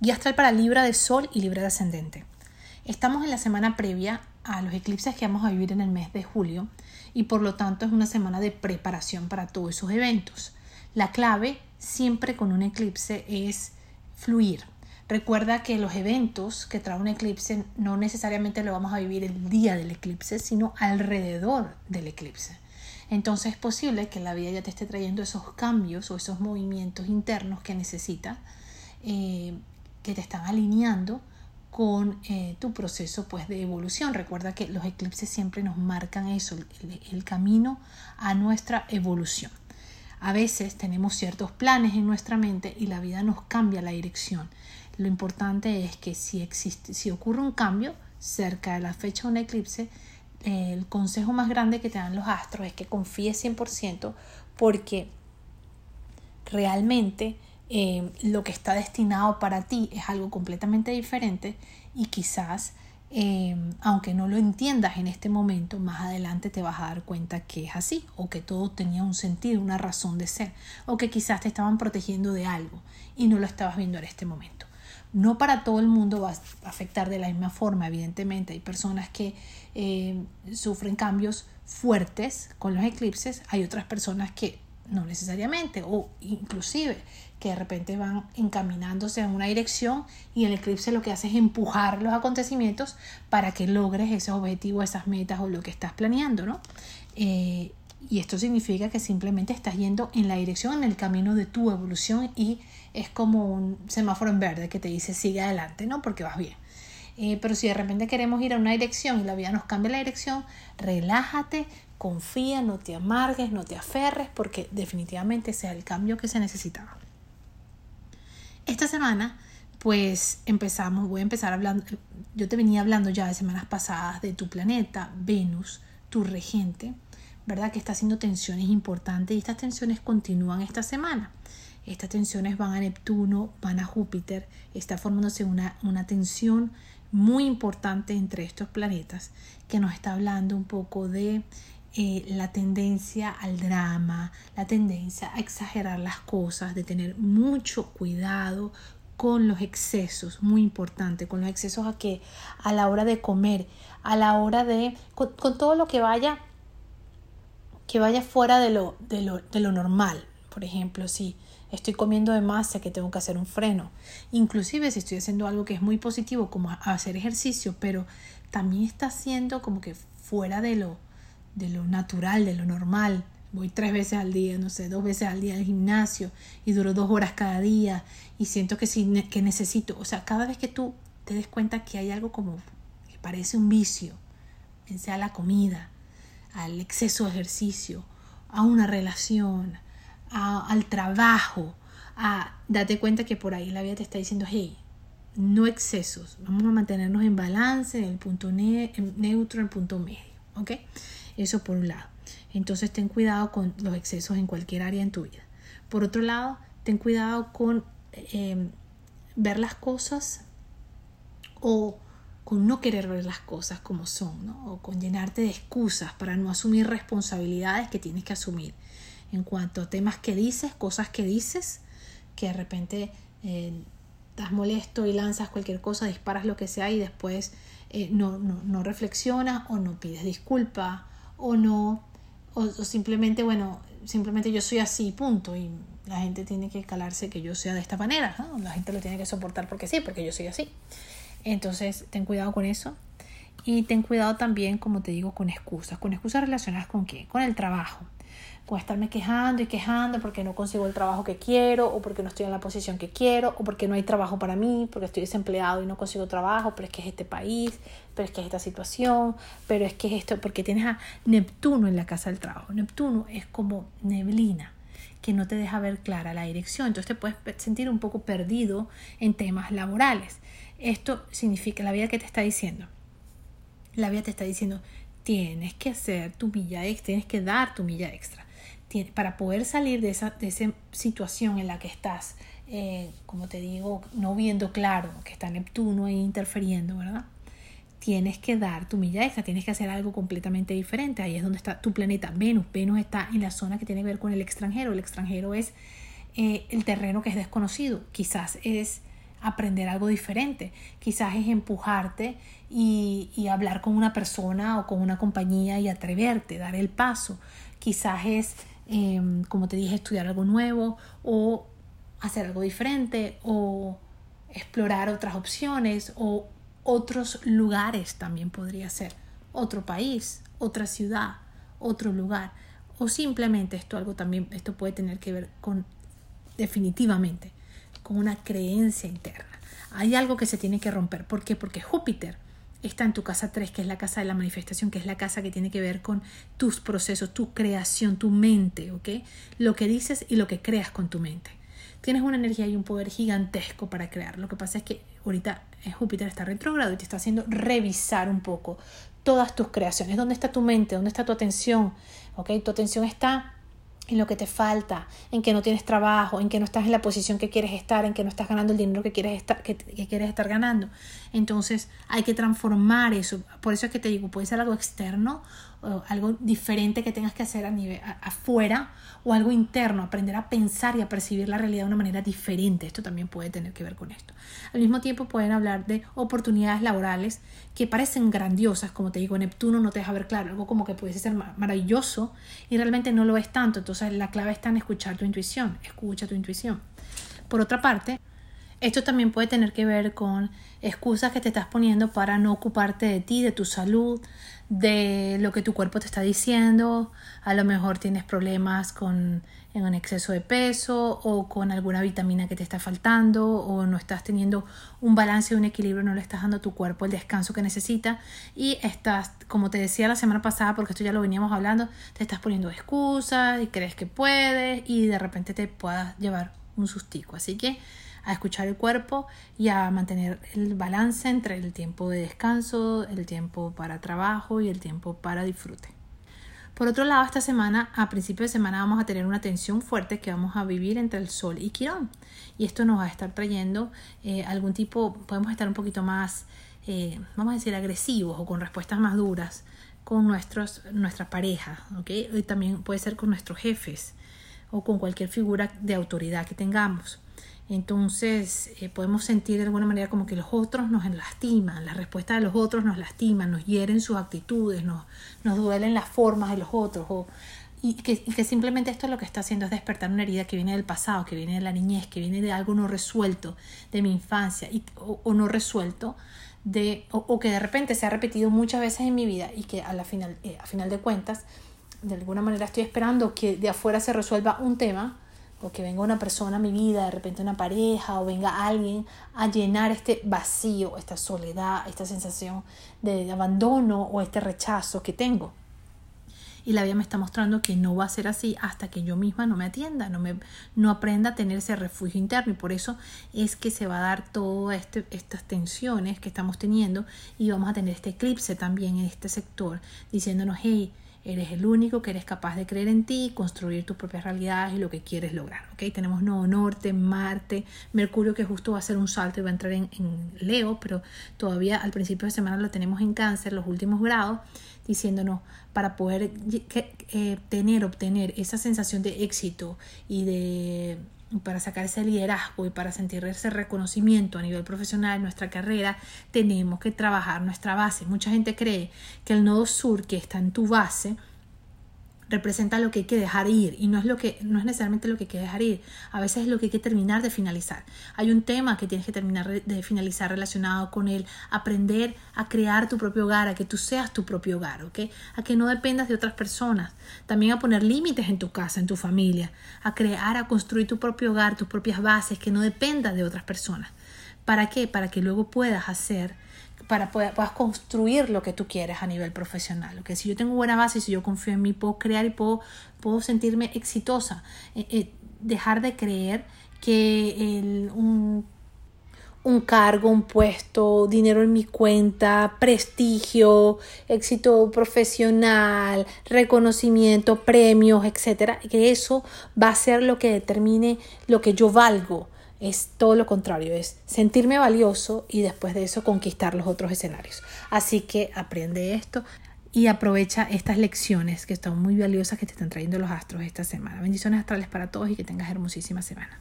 Guía para Libra de Sol y Libra de Ascendente. Estamos en la semana previa a los eclipses que vamos a vivir en el mes de julio y por lo tanto es una semana de preparación para todos esos eventos. La clave siempre con un eclipse es fluir. Recuerda que los eventos que trae un eclipse no necesariamente lo vamos a vivir el día del eclipse, sino alrededor del eclipse. Entonces es posible que la vida ya te esté trayendo esos cambios o esos movimientos internos que necesita eh, que te están alineando con eh, tu proceso pues, de evolución. Recuerda que los eclipses siempre nos marcan eso, el, camino a nuestra evolución. A veces tenemos ciertos planes en nuestra mente y la vida nos cambia la dirección. Lo importante es que si, existe, si ocurre un cambio cerca de la fecha de un eclipse, el consejo más grande que te dan los astros es que confíes 100% porque realmente eh, lo que está destinado para ti es algo completamente diferente y quizás, eh, aunque no lo entiendas en este momento, más adelante te vas a dar cuenta que es así o que todo tenía un sentido, una razón de ser o que quizás te estaban protegiendo de algo y no lo estabas viendo en este momento. No para todo el mundo va a afectar de la misma forma, evidentemente. Hay personas que eh, sufren cambios fuertes con los eclipses, hay otras personas que no necesariamente, o inclusive que de repente van encaminándose en una dirección y el eclipse lo que hace es empujar los acontecimientos para que logres esos objetivos, esas metas o lo que estás planeando, ¿no? Eh, y esto significa que simplemente estás yendo en la dirección, en el camino de tu evolución y es como un semáforo en verde que te dice sigue adelante, ¿no? Porque vas bien. Eh, pero si de repente queremos ir a una dirección y la vida nos cambia la dirección, relájate, confía, no te amargues, no te aferres, porque definitivamente ese es el cambio que se necesitaba. Esta semana, pues empezamos, voy a empezar hablando, yo te venía hablando ya de semanas pasadas de tu planeta, Venus, tu regente, ¿verdad? Que está haciendo tensiones importantes y estas tensiones continúan esta semana. Estas tensiones van a Neptuno, van a Júpiter, está formándose una, una tensión muy importante entre estos planetas que nos está hablando un poco de eh, la tendencia al drama, la tendencia a exagerar las cosas, de tener mucho cuidado con los excesos, muy importante, con los excesos a que a la hora de comer, a la hora de, con, todo lo que vaya, que vaya fuera de lo, de lo, de lo normal. Por ejemplo, si estoy comiendo de más, que tengo que hacer un freno. Inclusive si estoy haciendo algo que es muy positivo, como hacer ejercicio, pero también está haciendo como que fuera de lo, de lo natural, de lo normal. Voy tres veces al día, no sé, dos veces al día al gimnasio y duro dos horas cada día y siento que, sí, que necesito, o sea, cada vez que tú te des cuenta que hay algo como que parece un vicio, sea la comida, al exceso de ejercicio, a una relación, al trabajo, a date cuenta que por ahí la vida te está diciendo, hey, no excesos, vamos a mantenernos en balance, en el punto neutro, en el punto medio, ¿ok? Eso por un lado. Entonces ten cuidado con los excesos en cualquier área en tu vida. Por otro lado, ten cuidado con em, ver las cosas o con no querer ver las cosas como son, ¿no? o con llenarte de excusas para no asumir responsabilidades que tienes que asumir. En cuanto a temas que dices, cosas que dices, que de repente eh, estás molesto y lanzas cualquier cosa, disparas lo que sea y después eh, no, no, no reflexionas o no pides disculpa o no, o, simplemente, bueno, simplemente yo soy así, punto, y la gente tiene que calarse que yo sea de esta manera, la gente lo tiene que soportar porque sí, porque yo soy así. Entonces, ten cuidado con eso. Y ten cuidado también, como te digo, con excusas. Con excusas relacionadas con qué? Con el trabajo puedo estarme quejando y quejando porque no consigo el trabajo que quiero o porque no estoy en la posición que quiero o porque no hay trabajo para mí, porque estoy desempleado y no consigo trabajo, pero es que es este país, pero es que es esta situación, pero es que es esto, porque tienes a Neptuno en la casa del trabajo. Neptuno es como neblina que no te deja ver clara la dirección, entonces te puedes sentir un poco perdido en temas laborales. Esto significa la vida que te está diciendo. La vida te está diciendo, tienes que hacer tu milla extra, tienes que dar tu milla extra para poder salir de esa, de esa situación en la que estás, eh, como te digo, no viendo claro que está Neptuno ahí interfiriendo, ¿verdad? Tienes que dar tu milla extra, tienes que hacer algo completamente diferente. Ahí es donde está tu planeta Venus. Venus está en la zona que tiene que ver con el extranjero. El extranjero es eh, el terreno que es desconocido. Quizás es aprender algo diferente. Quizás es empujarte y, y, hablar con una persona o con una compañía y atreverte, dar el paso. Quizás es, em, como te dije, estudiar algo nuevo o hacer algo diferente o explorar otras opciones o otros lugares también podría ser. Otro país, otra ciudad, otro lugar. O simplemente esto algo también, esto puede tener que ver con definitivamente con una creencia interna. Hay algo que se tiene que romper. ¿Por qué? Porque Júpiter está en tu casa 3, que es la casa de la manifestación, que es la casa que tiene que ver con tus procesos, tu creación, tu mente, ¿ok? Lo que dices y lo que creas con tu mente. Tienes una energía y un poder gigantesco para crear. Lo que pasa es que ahorita Júpiter está retrógrado y te está haciendo revisar un poco todas tus creaciones. ¿Dónde está tu mente? ¿Dónde está tu atención? ¿Ok? Tu atención está en lo que te falta, en que no tienes trabajo, en que no estás en la posición que quieres estar, en que no estás ganando el dinero que quieres estar, que, quieres estar ganando. Entonces hay que transformar eso. Por eso es que te digo, puede ser algo externo, o algo diferente que tengas que hacer a nivel afuera o algo interno, aprender a pensar y a percibir la realidad de una manera diferente. Esto también puede tener que ver con esto. Al mismo tiempo pueden hablar de oportunidades laborales que parecen grandiosas, como te digo, Neptuno no te deja ver claro, algo como que pudiese ser maravilloso y realmente no lo es tanto. Entonces la clave está en escuchar tu intuición, escucha tu intuición. Por otra parte, esto también puede tener que ver con excusas que te estás poniendo para no ocuparte de ti, de tu salud, de lo que tu cuerpo te está diciendo. A lo mejor tienes problemas con un exceso de peso o con alguna vitamina que te está faltando o no estás teniendo un balance, un equilibrio, no le estás dando a tu cuerpo el descanso que necesita y estás, como te decía la semana pasada, porque esto ya lo veníamos hablando, te estás poniendo excusas y crees que puedes y de repente te puedas llevar un sustico. Así que a escuchar el cuerpo y a mantener el balance entre el tiempo de descanso, el tiempo para trabajo y el tiempo para disfrute. Por otro lado, esta semana, a principio de semana, vamos a tener una tensión fuerte que vamos a vivir entre el Sol y Quirón. Y esto nos va a estar trayendo eh, algún tipo, podemos estar un poquito más, eh, vamos a decir, agresivos o con respuestas más duras con nuestros, nuestra pareja, ¿ok? Y también puede ser con nuestros jefes o con cualquier figura de autoridad que tengamos. Entonces eh, podemos sentir de alguna manera como que los otros nos lastiman, la respuesta de los otros nos lastiman, nos hieren sus actitudes, nos, duelen las formas de los otros. O, y, que, que, simplemente esto lo que está haciendo es despertar una herida que viene del pasado, que viene de la niñez, que viene de algo no resuelto de mi infancia y, o, no resuelto. De, o, que de repente se ha repetido muchas veces en mi vida y que a la final, eh, a final de cuentas, de alguna manera estoy esperando que de afuera se resuelva un tema o que venga una persona a mi vida, de repente una pareja o venga alguien a llenar este vacío, esta soledad, esta sensación de abandono o este rechazo que tengo. Y la vida me está mostrando que no va a ser así hasta que yo misma no me atienda, no, me, no aprenda a tener ese refugio interno. Y por eso es que se va a dar todas este, estas tensiones que estamos teniendo y vamos a tener este eclipse también en este sector, diciéndonos, hey, Eres el único que eres capaz de creer en ti, construir tus propias realidades y lo que quieres lograr. ¿okay? Tenemos Nuevo Norte, Marte, Mercurio que justo va a hacer un salto y va a entrar en, Leo, pero todavía al principio de semana lo tenemos en cáncer, los últimos grados, diciéndonos para poder eh, tener, obtener esa sensación de éxito y de para sacar ese liderazgo y para sentir ese reconocimiento a nivel profesional en nuestra carrera, tenemos que trabajar nuestra base. Mucha gente cree que el nodo sur que está en tu base representa lo que hay que dejar ir y no es lo que no es necesariamente lo que hay que dejar ir. A veces es lo que hay que terminar de finalizar. Hay un tema que tienes que terminar de finalizar relacionado con el aprender a crear tu propio hogar a que tú seas tu propio hogar ¿ok? a que no dependas de otras personas. También a poner límites en tu casa en tu familia. A crear a construir tu propio hogar tus propias bases que no dependas de otras personas. ¿para qué? para que luego puedas hacer para poder, puedas construir lo que tú quieres a nivel profesional. que Si yo tengo buena base, si yo confío en mí, puedo crear y puedo, puedo sentirme exitosa. Eh, eh, dejar de creer que el, un, un cargo, un puesto, dinero en mi cuenta, prestigio, éxito profesional, reconocimiento, premios, etcétera, que eso va a ser lo que determine lo que yo valgo es todo lo contrario, es sentirme valioso y después de eso conquistar los otros escenarios. Así que aprende esto y aprovecha estas lecciones que están muy valiosas que te están trayendo los astros esta semana. Bendiciones astrales para todos y que tengas hermosísima semana.